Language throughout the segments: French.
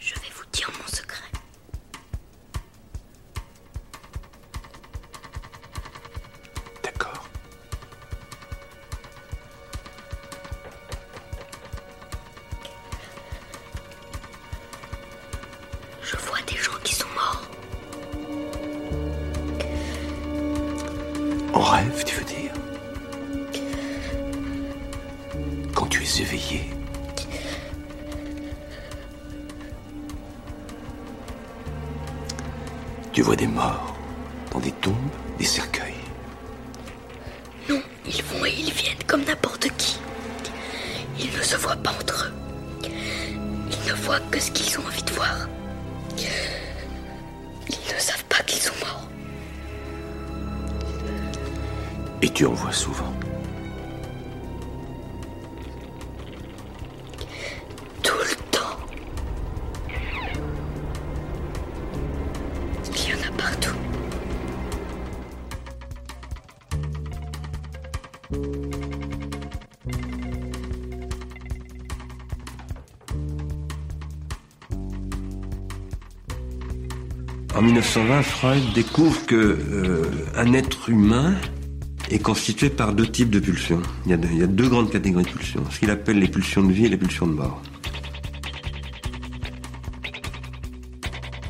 Je vais vois des morts dans des tombes, des cercueils. Non, ils vont et ils viennent comme n'importe qui. Ils ne se voient pas entre eux. Ils ne voient que ce qu'ils ont envie de voir. Ils ne savent pas qu'ils sont morts. Et tu en vois souvent. 1920, Freud découvre que euh, un être humain est constitué par deux types de pulsions. Il y, a deux, grandes catégories de pulsions, ce qu'il appelle les pulsions de vie et les pulsions de mort.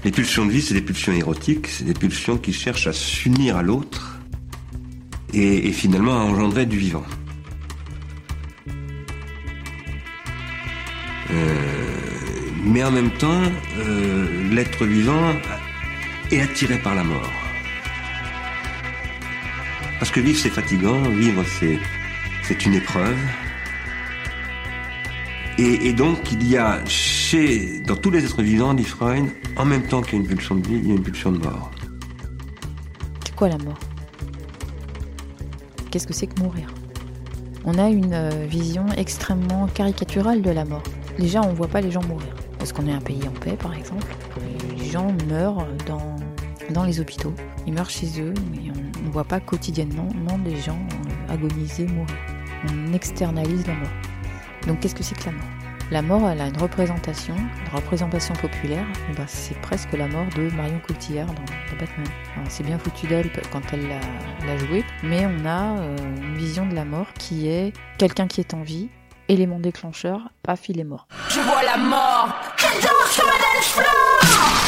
Les pulsions de vie, c'est des pulsions érotiques, c'est des pulsions qui cherchent à s'unir à l'autre et, et finalement à engendrer du vivant. Euh, mais en même temps, euh, l'être vivant est attiré par la mort. Parce que vivre c'est fatigant, vivre c'est c'est une épreuve. Et, et donc il y a chez dans tous les êtres vivants, dit Freud, en même temps qu'il y a une pulsion de vie, il y a une pulsion de mort. C'est quoi la mort? Qu'est-ce que c'est que mourir? On a une euh, vision extrêmement caricaturale de la mort. Déjà, on voit pas les gens mourir. Parce qu'on est un pays en paix, par exemple. Les gens meurent dans, dans les hôpitaux. Ils meurent chez eux, mais on ne voit pas quotidiennement des gens euh, agoniser, mourir. On externalise la mort. Donc qu'est-ce que c'est que la mort? La mort, elle a une représentation, une représentation populaire. Et ben, c'est presque la mort de Marion Cotillard dans, Batman. C'est bien foutu d'elle quand elle l'a l'a joué, mais on a euh, une vision de la mort qui est quelqu'un qui est en vie, élément déclencheur, paf, il est mort. Je vois la mort qui danse sur floor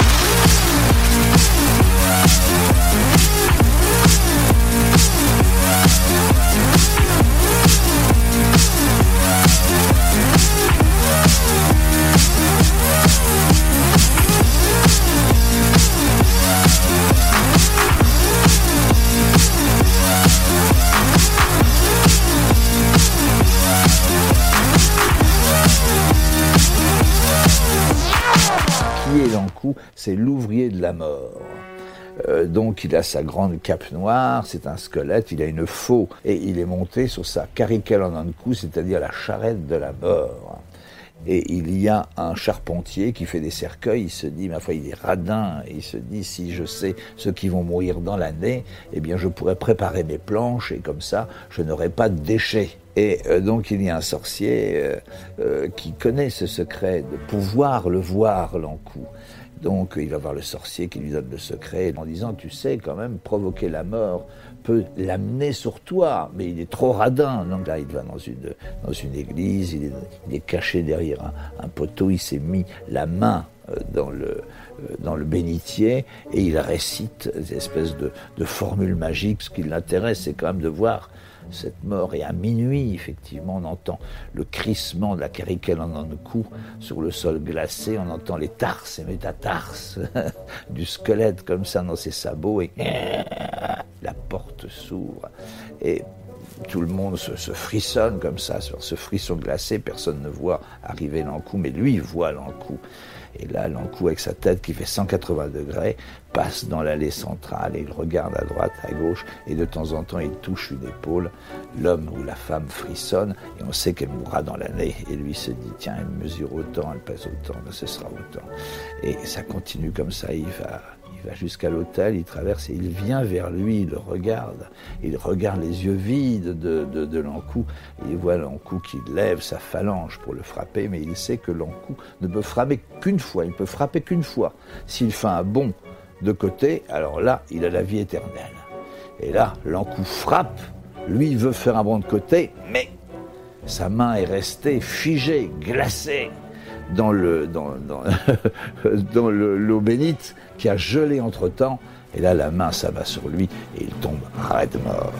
C'est l'ouvrier de la mort. Euh, donc il a sa grande cape noire, c'est un squelette, il a une faux et il est monté sur sa caricelle en cou, c'est-à-dire la charrette de la mort. Et il y a un charpentier qui fait des cercueils, il se dit, ma foi, il est radin, il se dit, si je sais ceux qui vont mourir dans l'année, eh bien je pourrais préparer mes planches, et comme ça, je n'aurai pas de déchets. Et euh, donc il y a un sorcier euh, qui connaît ce secret de pouvoir le voir, l'encou. Donc il va voir le sorcier qui lui donne le secret en disant, tu sais quand même, provoquer la mort peut l'amener sur toi, mais il est trop radin. Donc là, il va dans une, dans une église, il est, caché derrière un, un poteau, il s'est mis la main euh, dans le, euh, dans le bénitier et il récite des espèces de, de formules magiques. Ce qui l'intéresse, c'est quand même de voir cette mort. Et à minuit, effectivement, on entend le crissement de la caricelle en cou sur le sol glacé. On entend les tarses et métatarses du squelette comme ça dans ses sabots. Et la porte s'ouvre. Et tout le monde se, se frissonne comme ça, sur ce frisson glacé. Personne ne voit arriver l'encou, mais lui voit l'encou. Et là, l'encou, avec sa tête qui fait 180 degrés, passe dans l'allée centrale et il regarde à droite, à gauche, et de temps en temps, il touche une épaule. L'homme ou la femme frissonne, et on sait qu'elle mourra dans l'année. Et lui se dit, tiens, elle mesure autant, elle pèse autant, ben ce sera autant. Et ça continue comme ça, il va, il va jusqu'à l'hôtel, il traverse et il vient vers lui, il le regarde. Il regarde les yeux vides de, de, de Lancou. Il voit Lancou qui lève sa phalange pour le frapper, mais il sait que Lancou ne peut frapper qu'une fois. Il peut frapper qu'une fois. S'il fait un bond de côté, alors là, il a la vie éternelle. Et là, Lancou frappe. Lui, veut faire un bond de côté, mais sa main est restée figée, glacée dans le dans, dans, dans le- l'eau bénite qui a gelé entre temps. Et là, la main s'abat sur lui et il tombe raide mort.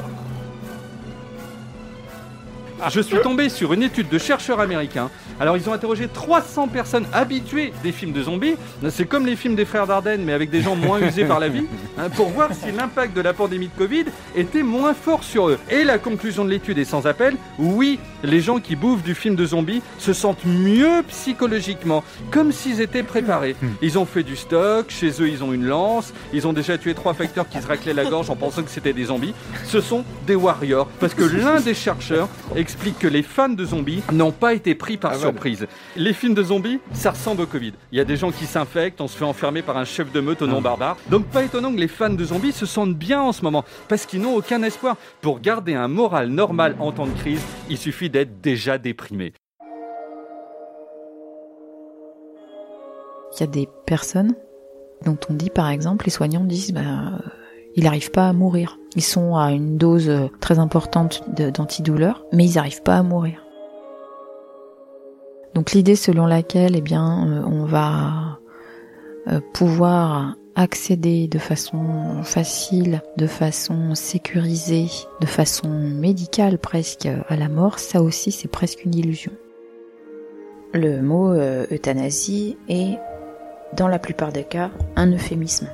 Je suis tombé sur une étude de chercheurs américains. Alors, ils ont interrogé 300 personnes habituées des films de zombies. C'est comme les films des frères Dardenne, mais avec des gens moins usés par la vie, hein, pour voir si l'impact de la pandémie de Covid était moins fort sur eux. Et la conclusion de l'étude est sans appel oui, les gens qui bouffent du film de zombies se sentent mieux psychologiquement, comme s'ils étaient préparés. Ils ont fait du stock, chez eux, ils ont une lance, ils ont déjà tué trois facteurs qui se raclaient la gorge en pensant que c'était des zombies. Ce sont des warriors, parce que l'un des chercheurs explique que les fans de zombies n'ont pas été pris par surprise. Les films de zombies, ça ressemble au Covid. Il y a des gens qui s'infectent, on se fait enfermer par un chef de meute au nom barbare. Donc pas étonnant que les fans de zombies se sentent bien en ce moment, parce qu'ils n'ont aucun espoir. Pour garder un moral normal en temps de crise, il suffit d'être déjà déprimé. Il y a des personnes dont on dit par exemple, les soignants disent, bah, ils n'arrivent pas à mourir. Ils sont à une dose euh, très importante d'antidouleur, mais ils n'arrivent pas à mourir. Donc l'idée selon laquelle, eh bien, euh, on va euh, pouvoir accéder de façon facile, de façon sécurisée, de façon médicale presque à la mort, ça aussi c'est presque une illusion. Le mot euthanasie est, dans la plupart des cas, un euphémisme.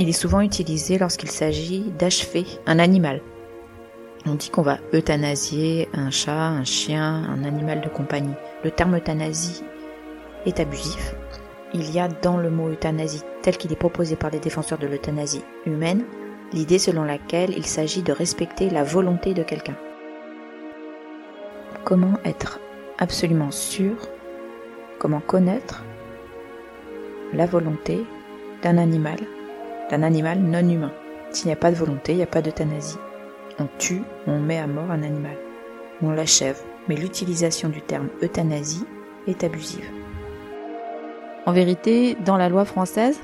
Il est souvent utilisé lorsqu'il s'agit d'achever un animal. On dit qu'on va euthanasier un chat, un chien, un animal de compagnie. Le terme euthanasie est abusif. Il y a dans le mot euthanasie tel qu'il est proposé par les défenseurs de l'euthanasie humaine, l'idée selon laquelle il s'agit de respecter la volonté de quelqu'un. Comment être absolument sûr, comment connaître la volonté d'un animal, d'un animal non humain. S'il n'y a pas de volonté, il n'y a pas d'euthanasie. On tue, on met à mort un animal, on l'achève, mais l'utilisation du terme euthanasie est abusive. En vérité, dans la loi française,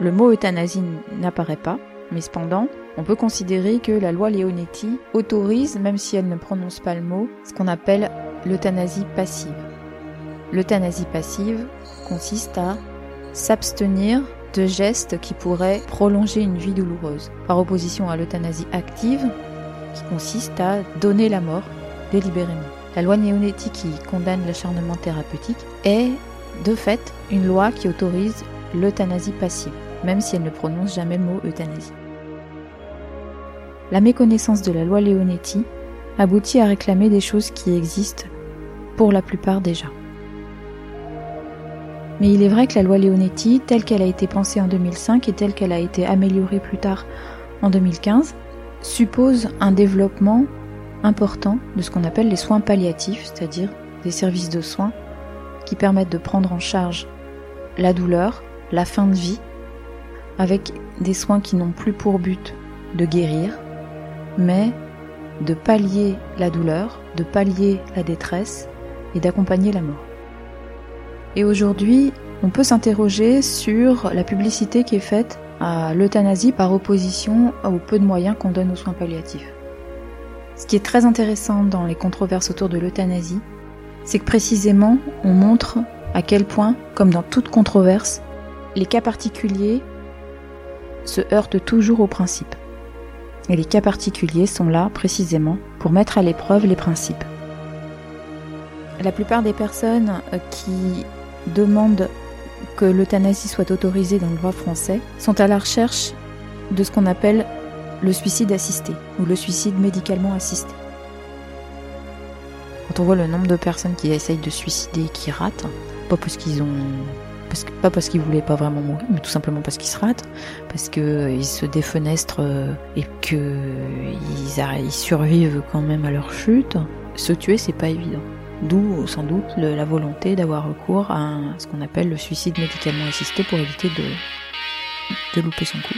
le mot euthanasie n'apparaît pas, mais cependant, on peut considérer que la loi Leonetti autorise, même si elle ne prononce pas le mot, ce qu'on appelle l'euthanasie passive. L'euthanasie passive consiste à s'abstenir de gestes qui pourraient prolonger une vie douloureuse, par opposition à l'euthanasie active, qui consiste à donner la mort délibérément. La loi Leonetti qui condamne l'acharnement thérapeutique est, de fait, une loi qui autorise l'euthanasie passive, même si elle ne prononce jamais le mot euthanasie. La méconnaissance de la loi Leonetti aboutit à réclamer des choses qui existent pour la plupart déjà. Mais il est vrai que la loi Leonetti, telle qu'elle a été pensée en 2005 et telle qu'elle a été améliorée plus tard en 2015, suppose un développement important de ce qu'on appelle les soins palliatifs, c'est-à-dire des services de soins qui permettent de prendre en charge la douleur, la fin de vie, avec des soins qui n'ont plus pour but de guérir, mais de pallier la douleur, de pallier la détresse et d'accompagner la mort. Et aujourd'hui, on peut s'interroger sur la publicité qui est faite à l'euthanasie par opposition au peu de moyens qu'on donne aux soins palliatifs. Ce qui est très intéressant dans les controverses autour de l'euthanasie, c'est que précisément on montre à quel point, comme dans toute controverse, les cas particuliers se heurtent toujours aux principes. Et les cas particuliers sont là précisément pour mettre à l'épreuve les principes. La plupart des personnes euh, qui demandent que l'euthanasie soit autorisée dans le droit français sont à la recherche de ce qu'on appelle le suicide assisté ou le suicide médicalement assisté. Quand on voit le nombre de personnes qui essayent de suicider et qui ratent, pas parce qu'ils ont pas parce qu'ils voulaient pas vraiment mourir, mais tout simplement parce qu'ils se ratent, parce qu'ils se défenestrent euh, et qu'ils ils survivent quand même à leur chute. Se tuer, c'est pas évident. D'où, sans doute, la volonté d'avoir recours à ce qu'on appelle le suicide médicalement assisté pour éviter de, de louper son coup.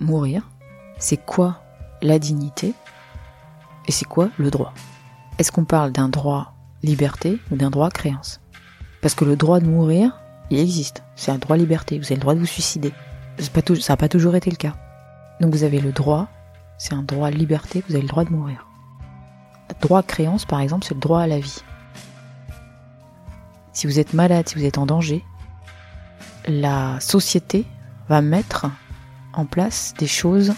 Mourir C'est quoi la dignité Et c'est quoi le droit? Est-ce qu'on parle d'un droit liberté ou d'un droit créance? Parce que le droit de mourir, il existe. C'est un droit liberté. Vous avez le droit de vous suicider. Ça n'a pas toujours été le cas. Donc vous avez le droit, c'est un droit liberté, vous avez le droit de mourir. Le droit créance, par exemple, c'est le droit à la vie. Si vous êtes malade, si vous êtes en danger, la société va mettre en place des choses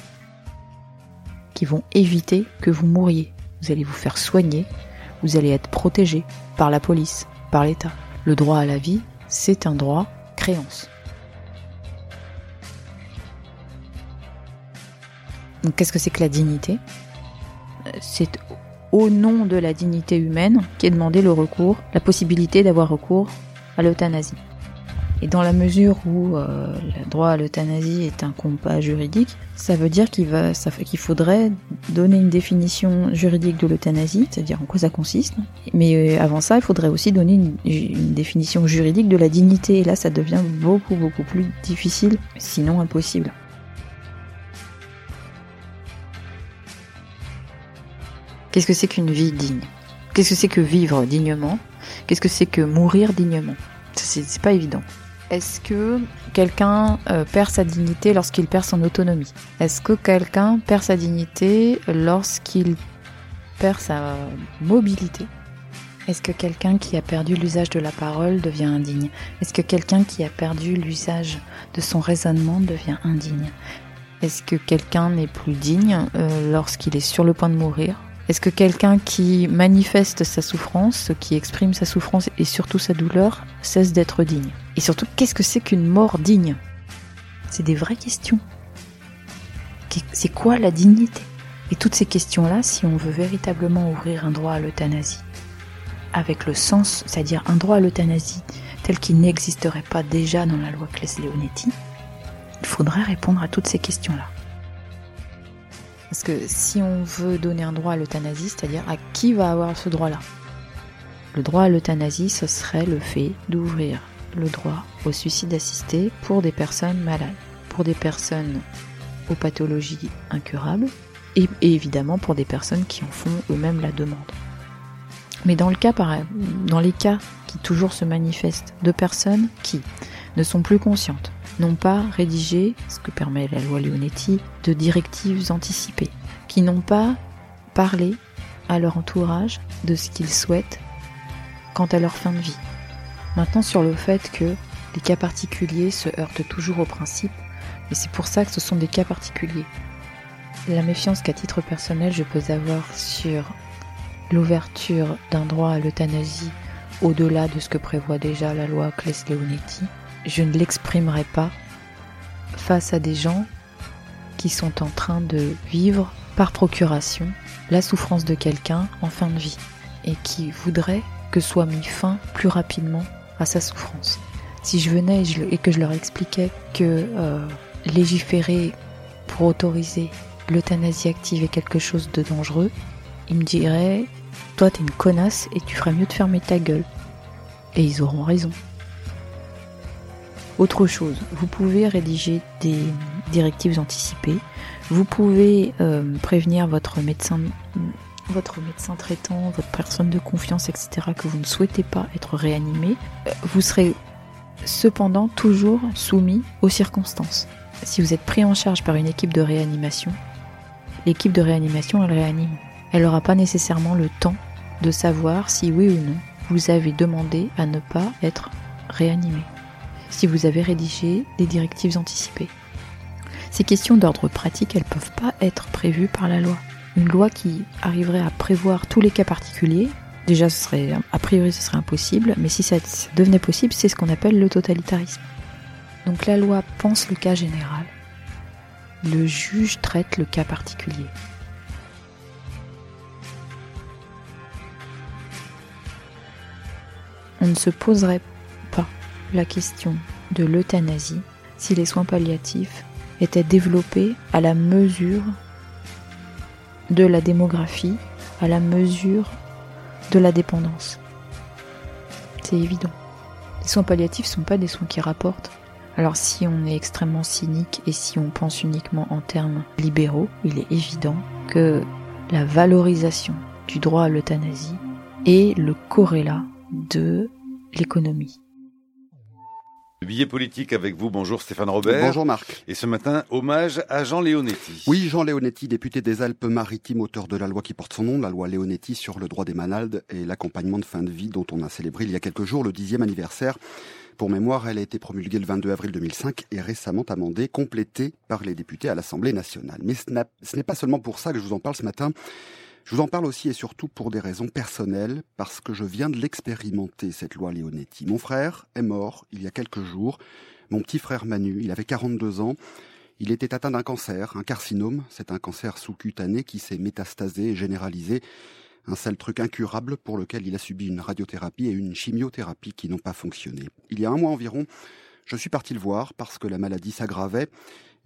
qui vont éviter que vous mouriez. Vous allez vous faire soigner, vous allez être protégé par la police, par l'État. Le droit à la vie, c'est un droit créance. Donc qu'est-ce que c'est que la dignité? C'est au nom de la dignité humaine qu'est demandé le recours, la possibilité d'avoir recours à l'euthanasie. Et dans la mesure où euh, le droit à l'euthanasie est un compas juridique, ça veut dire qu'il va, qu'il faudrait donner une définition juridique de l'euthanasie, c'est-à-dire en quoi ça consiste. Mais euh, avant ça, il faudrait aussi donner une, une définition juridique de la dignité. Et là, ça devient beaucoup beaucoup plus difficile, sinon impossible. Qu'est-ce que c'est qu'une vie digne? Qu'est-ce que c'est que vivre dignement? Qu'est-ce que c'est que mourir dignement? C'est pas évident. Est-ce que quelqu'un euh, perd sa dignité lorsqu'il perd son autonomie? Est-ce que quelqu'un perd sa dignité lorsqu'il perd sa mobilité? Est-ce que quelqu'un qui a perdu l'usage de la parole devient indigne? Est-ce que quelqu'un qui a perdu l'usage de son raisonnement devient indigne? Est-ce que quelqu'un n'est plus digne euh, lorsqu'il est sur le point de mourir? Est-ce que quelqu'un qui manifeste sa souffrance, qui exprime sa souffrance et surtout sa douleur, cesse d'être digne? Et surtout, qu'est-ce que c'est qu'une mort digne? C'est des vraies questions. Qu'est- C'est quoi la dignité? Et toutes ces questions-là, si on veut véritablement ouvrir un droit à l'euthanasie, avec le sens, c'est-à-dire un droit à l'euthanasie tel qu'il n'existerait pas déjà dans la loi Claes-Leonetti, il faudrait répondre à toutes ces questions-là. Parce que si on veut donner un droit à l'euthanasie, c'est-à-dire à qui va avoir ce droit-là? Le droit à l'euthanasie, ce serait le fait d'ouvrir le droit au suicide assisté pour des personnes malades, pour des personnes aux pathologies incurables et, évidemment pour des personnes qui en font eux-mêmes la demande. Mais dans le cas dans les cas qui toujours se manifestent de personnes qui ne sont plus conscientes, n'ont pas rédigé, ce que permet la loi Leonetti, de directives anticipées, qui n'ont pas parlé à leur entourage de ce qu'ils souhaitent quant à leur fin de vie. Maintenant sur le fait que les cas particuliers se heurtent toujours au principe, et c'est pour ça que ce sont des cas particuliers. La méfiance qu'à titre personnel je peux avoir sur l'ouverture d'un droit à l'euthanasie au-delà de ce que prévoit déjà la loi Claes-Leonetti, je ne l'exprimerai pas face à des gens qui sont en train de vivre par procuration la souffrance de quelqu'un en fin de vie et qui voudraient que soit mis fin plus rapidement à sa souffrance. Si je venais et, que je leur expliquais que euh, légiférer pour autoriser l'euthanasie active est quelque chose de dangereux, ils me diraient Toi, t'es une connasse et tu ferais mieux de fermer ta gueule. Et ils auront raison. Autre chose, vous pouvez rédiger des directives anticipées, vous pouvez euh, prévenir votre médecin, votre médecin traitant, votre personne de confiance, etc., que vous ne souhaitez pas être réanimé. Euh, Vous serez cependant toujours soumis aux circonstances. Si vous êtes pris en charge par une équipe de réanimation, l'équipe de réanimation, elle réanime. Elle n'aura pas nécessairement le temps de savoir si oui ou non vous avez demandé à ne pas être réanimé. Si vous avez rédigé des directives anticipées. Ces questions d'ordre pratique, elles ne peuvent pas être prévues par la loi. Une loi qui arriverait à prévoir tous les cas particuliers, déjà a priori ce serait impossible, mais si ça, ça devenait possible, c'est ce qu'on appelle le totalitarisme. Donc la loi pense le cas général, le juge traite le cas particulier. On ne se poserait pas la question de l'euthanasie si les soins palliatifs étaient développés à la mesure de la démographie, à la mesure de la dépendance. C'est évident. Les soins palliatifs ne sont pas des soins qui rapportent. Alors si on est extrêmement cynique et si on pense uniquement en termes libéraux, il est évident que la valorisation du droit à l'euthanasie est le corrélat de l'économie. Le billet politique avec vous. Bonjour Stéphane Robert. Bonjour Marc. Et ce matin, hommage à Jean Léonetti. Oui, Jean Léonetti, député des Alpes-Maritimes, auteur de la loi qui porte son nom, la loi Léonetti sur le droit des manaldes et l'accompagnement de fin de vie dont on a célébré il y a quelques jours le dixième anniversaire. Pour mémoire, elle a été promulguée le 22 avril 2005 et récemment amendée, complétée par les députés à l'Assemblée nationale. Mais ce n'est pas seulement pour ça que je vous en parle ce matin. Je vous en parle aussi et surtout pour des raisons personnelles, parce que je viens de l'expérimenter, cette loi Leonetti. Mon frère est mort il y a quelques jours. Mon petit frère Manu, il avait 42 ans. Il était atteint d'un cancer, un carcinome. C'est un cancer sous-cutané qui s'est métastasé et généralisé. Un sale truc incurable pour lequel il a subi une radiothérapie et une chimiothérapie qui n'ont pas fonctionné. Il y a un mois environ, je suis parti le voir parce que la maladie s'aggravait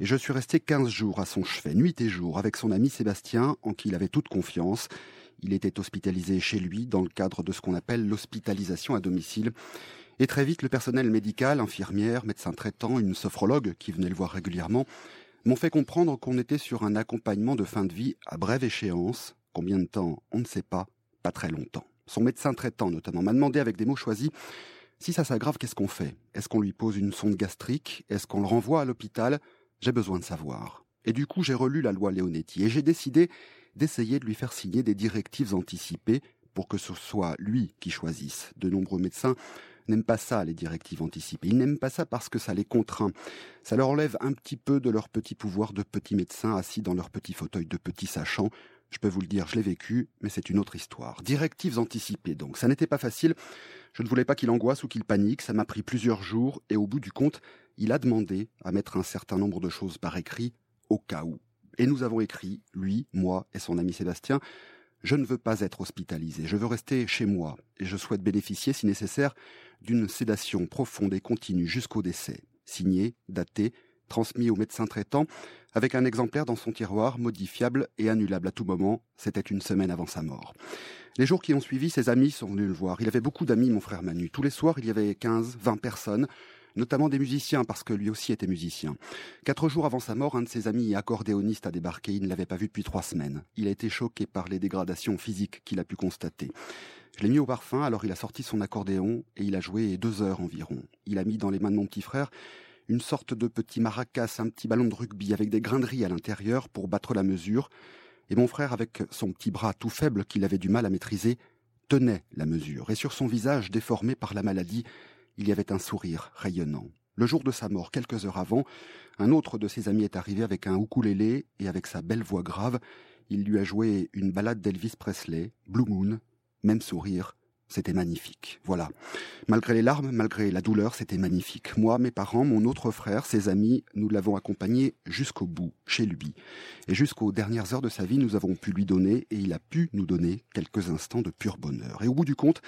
et je suis resté 15 jours à son chevet, nuit et jour, avec son ami Sébastien, en qui il avait toute confiance. Il était hospitalisé chez lui dans le cadre de ce qu'on appelle l'hospitalisation à domicile. Et très vite, le personnel médical, infirmière, médecin traitant, une sophrologue qui venait le voir régulièrement, m'ont fait comprendre qu'on était sur un accompagnement de fin de vie à brève échéance. Combien de temps On ne sait pas, pas très longtemps. Son médecin traitant, notamment, m'a demandé avec des mots choisis si ça s'aggrave, qu'est-ce qu'on fait? Est-ce qu'on lui pose une sonde gastrique? Est-ce qu'on le renvoie à l'hôpital? J'ai besoin de savoir. Et du coup, j'ai relu la loi Leonetti et j'ai décidé d'essayer de lui faire signer des directives anticipées pour que ce soit lui qui choisisse. De nombreux médecins n'aiment pas ça, les directives anticipées. Ils n'aiment pas ça parce que ça les contraint. Ça leur enlève un petit peu de leur petit pouvoir de petits médecins assis dans leur petit fauteuil de petits sachants. Je peux vous le dire, je l'ai vécu, mais c'est une autre histoire. Directives anticipées, donc. Ça n'était pas facile. Je ne voulais pas qu'il angoisse ou qu'il panique. Ça m'a pris plusieurs jours et au bout du compte, il a demandé à mettre un certain nombre de choses par écrit au cas où. Et nous avons écrit, lui, moi et son ami Sébastien, je ne veux pas être hospitalisé, je veux rester chez moi et je souhaite bénéficier, si nécessaire, d'une sédation profonde et continue jusqu'au décès. Signé, daté, transmis au médecin traitant, avec un exemplaire dans son tiroir, modifiable et annulable à tout moment. C'était une semaine avant sa mort. Les jours qui ont suivi, ses amis sont venus le voir. Il avait beaucoup d'amis, mon frère Manu. Tous les soirs, il y avait 15, 20 personnes, notamment des musiciens, parce que lui aussi était musicien. Quatre jours avant sa mort, un de ses amis accordéoniste a débarqué. Il ne l'avait pas vu depuis trois semaines. Il a été choqué par les dégradations physiques qu'il a pu constater. Je l'ai mis au parfum, alors il a sorti son accordéon et il a joué deux heures environ. Il a mis dans les mains de mon petit frère une sorte de petit maracas, un petit ballon de rugby avec des graineries à l'intérieur pour battre la mesure. Et mon frère, avec son petit bras tout faible qu'il avait du mal à maîtriser, tenait la mesure. Et sur son visage déformé par la maladie, il y avait un sourire rayonnant. Le jour de sa mort, quelques heures avant, un autre de ses amis est arrivé avec un ukulélé et avec sa belle voix grave, il lui a joué une balade d'Elvis Presley, Blue Moon, même sourire, c'était magnifique. Voilà. Malgré les larmes, malgré la douleur, c'était magnifique. Moi, mes parents, mon autre frère, ses amis, nous l'avons accompagné jusqu'au bout, chez lui. Et jusqu'aux dernières heures de sa vie, nous avons pu lui donner, et il a pu nous donner quelques instants de pur bonheur. Et au bout du compte,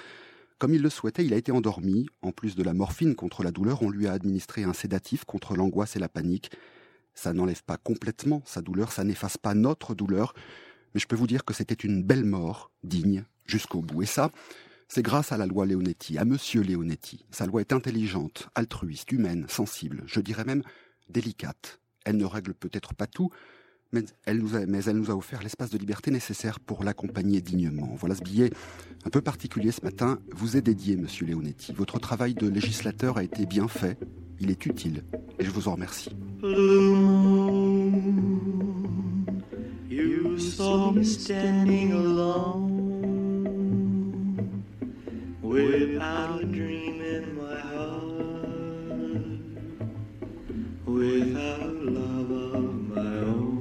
comme il le souhaitait, il a été endormi. En plus de la morphine contre la douleur, on lui a administré un sédatif contre l'angoisse et la panique. Ça n'enlève pas complètement sa douleur, ça n'efface pas notre douleur, mais je peux vous dire que c'était une belle mort, digne, jusqu'au bout. Et ça, c'est grâce à la loi Leonetti, à Monsieur Leonetti. Sa loi est intelligente, altruiste, humaine, sensible, je dirais même délicate. Elle ne règle peut-être pas tout, mais elle nous a, offert l'espace de liberté nécessaire pour l'accompagner dignement. Voilà ce billet un peu particulier ce matin vous est dédié, Monsieur Leonetti. Votre travail de législateur a été bien fait, il est utile, et je vous en remercie. Without a dream in my heart, without love of my own.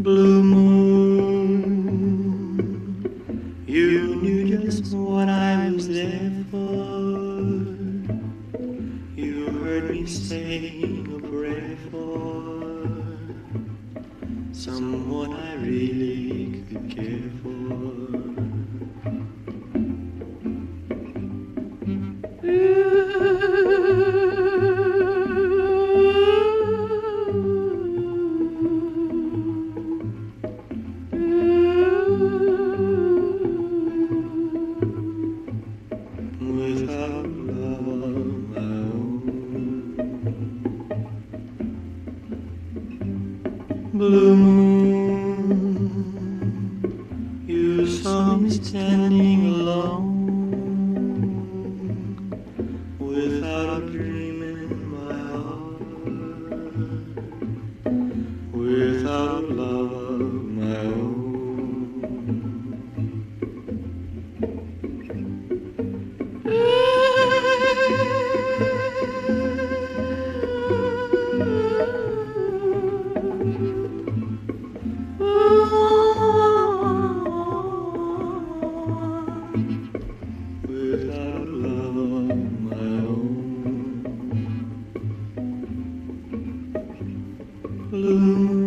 Blue moon, Blue moon, you saw me standing alone Blue